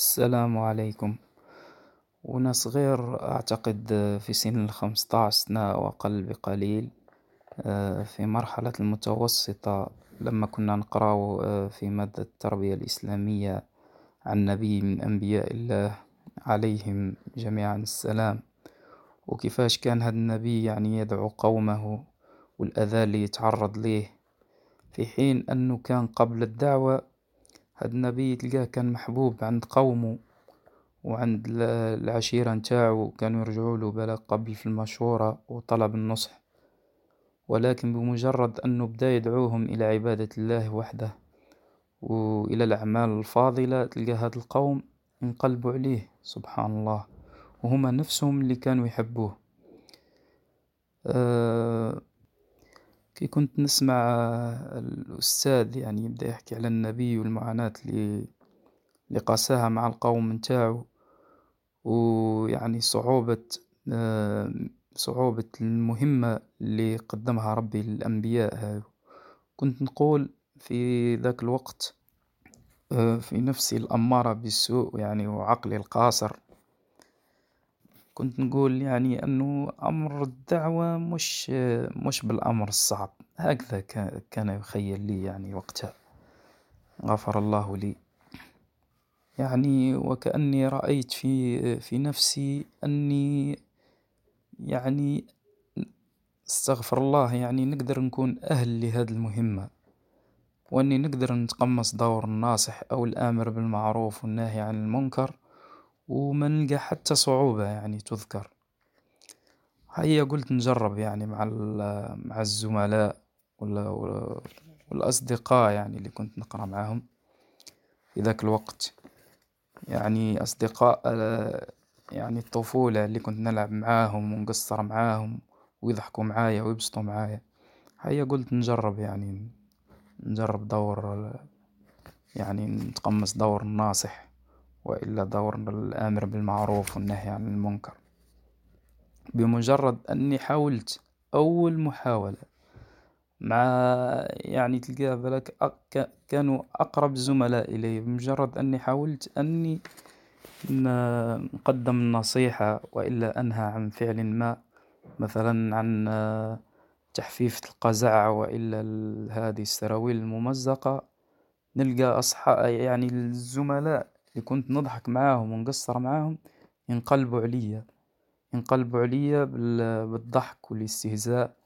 السلام عليكم. وأنا صغير أعتقد في سن الخمسطاش سنة أو أقل بقليل في مرحلة المتوسطة لما كنا نقراو في مادة التربية الإسلامية عن نبي من أنبياء الله عليهم جميعا السلام. وكيفاش كان هاد النبي يعني يدعو قومه والأذى اللي يتعرض ليه في حين أنه كان قبل الدعوة هاد النبي تلقاه كان محبوب عند قومه وعند العشيرة نتاعو كانو يرجعولو بلا قبل في المشورة وطلب النصح. ولكن بمجرد أنو بدا يدعوهم إلى عبادة الله وحده وإلى الأعمال الفاضلة تلقى هاد القوم انقلبوا عليه سبحان الله. وهما نفسهم اللي كانوا يحبوه. كي كنت نسمع الأستاذ يعني يبدأ يحكي على النبي والمعاناة اللي اللي قاساها مع القوم نتاعو ويعني صعوبة صعوبة المهمة اللي قدمها ربي للأنبياء هاذو كنت نقول في ذاك الوقت في نفسي الأمارة بالسوء يعني وعقلي القاصر. كنت نقول يعني أنو أمر الدعوة مش مش بالأمر الصعب. هكذا كان يخيل لي يعني وقتها. غفر الله لي. يعني وكأني رأيت في في نفسي أني يعني استغفر الله يعني نقدر نكون أهل لهذه المهمة. وأني نقدر نتقمص دور الناصح أو الآمر بالمعروف والناهي عن المنكر. وما نلقى حتى صعوبة يعني تذكر. هيا قلت نجرب يعني مع مع الزملاء والأصدقاء يعني اللي كنت نقرأ معاهم في ذاك الوقت. يعني أصدقاء يعني الطفولة اللي كنت نلعب معاهم ونقصر معاهم ويضحكوا معايا ويبسطوا معايا. هيا قلت نجرب يعني نجرب دور يعني نتقمص دور الناصح. وإلا دور الآمر بالمعروف والنهي عن المنكر. بمجرد أني حاولت أول محاولة مع يعني تلقاه بلاك كانوا أقرب الزملاء إلي. بمجرد أني حاولت أني نقدم النصيحة وإلا أنهى عن فعل ما مثلا عن تحفيف القزع وإلا هذه السراويل الممزقة نلقى أصحاب يعني الزملاء كنت نضحك معاهم ونقصر معاهم ينقلبوا عليا. ينقلبوا عليا بالضحك والاستهزاء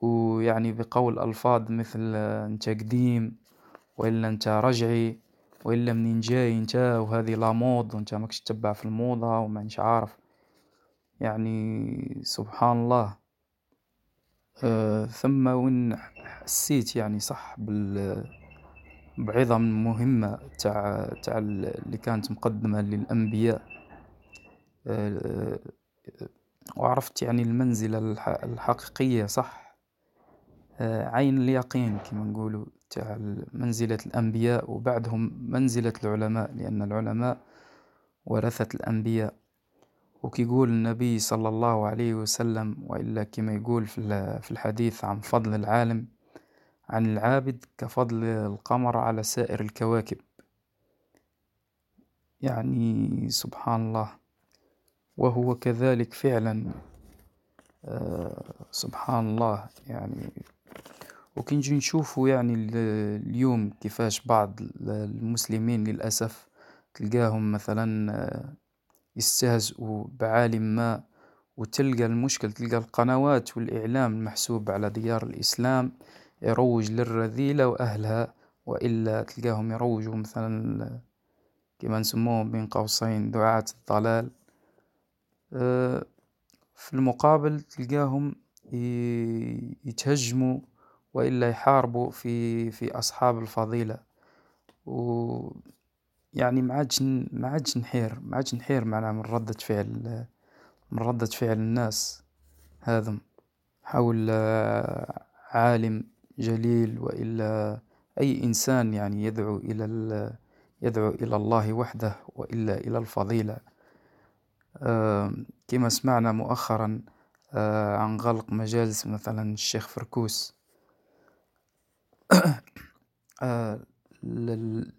ويعني بقول ألفاظ مثل أنت قديم وإلا أنت رجعي وإلا منين جاي؟ أنت وهذي لاموض وانت ماكش تتبع في الموضة ومانيش عارف. يعني سبحان الله. ثم وين حسيت يعني صح بال بعظم المهمة تاع تاع اللي كانت مقدمة للأنبياء. وعرفت يعني المنزلة الحقيقية صح؟ عين اليقين كما نقولو تاع منزلة الأنبياء وبعدهم منزلة العلماء لأن العلماء ورثة الأنبياء. وكي يقول النبي صلى الله عليه وسلم وإلا كما يقول في الحديث عن فضل العالم عن العابد كفضل القمر على سائر الكواكب. يعني سبحان الله وهو كذلك فعلا. سبحان الله يعني. وكي نجي نشوفو يعني اليوم كيفاش بعض المسلمين للأسف تلقاهم مثلا يستهزئوا بعالم ما وتلقى المشكل تلقى القنوات والإعلام المحسوب على ديار الإسلام. يروج للرذيلة وأهلها وإلا تلقاهم يروجوا مثلا كما نسموهم بين قوسين دعاة الضلال. في المقابل تلقاهم يتهجموا وإلا يحاربوا في في أصحاب الفضيلة. و يعني معادش معادش نحير معادش نحير معناها من ردة فعل من ردة فعل الناس هاذم حول عالم جليل وإلا أي إنسان يعني يدعو إلى يدعو إلى الله وحده وإلا إلى الفضيلة. كما سمعنا مؤخرا عن غلق مجالس مثلا الشيخ فركوس.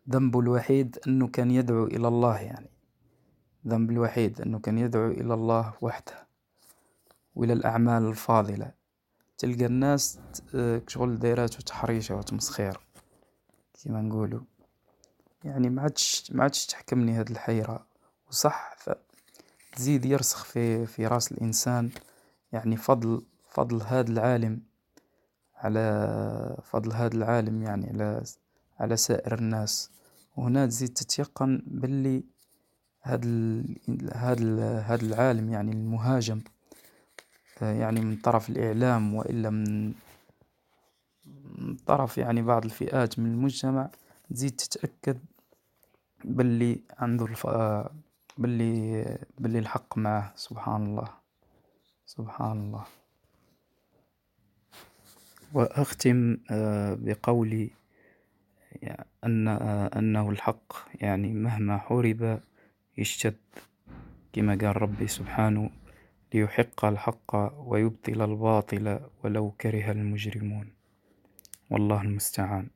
ذنبه الوحيد أنه كان يدعو إلى الله يعني. ذنب الوحيد أنه كان يدعو إلى الله وحده وإلى الأعمال الفاضلة. تلقى الناس كشغل دايرات وتحريشة وتمسخير كيما نقولو. يعني معدش معدش تحكمني هاد الحيرة. وصح تزيد يرسخ في في راس الإنسان. يعني فضل فضل هاد العالم على فضل هاد العالم يعني على على سائر الناس. وهنا تزيد تتيقن بلي هاد هاد هاد العالم يعني المهاجم يعني من طرف الإعلام وإلا من طرف يعني بعض الفئات من المجتمع تزيد تتأكد بلي عنده الف بلي بلي الحق معاه سبحان الله. سبحان الله. وأختم بقولي أن أنه الحق يعني مهما حورب يشتد كما قال ربي سبحانه ليحق الحق ويبطل الباطل ولو كره المجرمون. والله المستعان.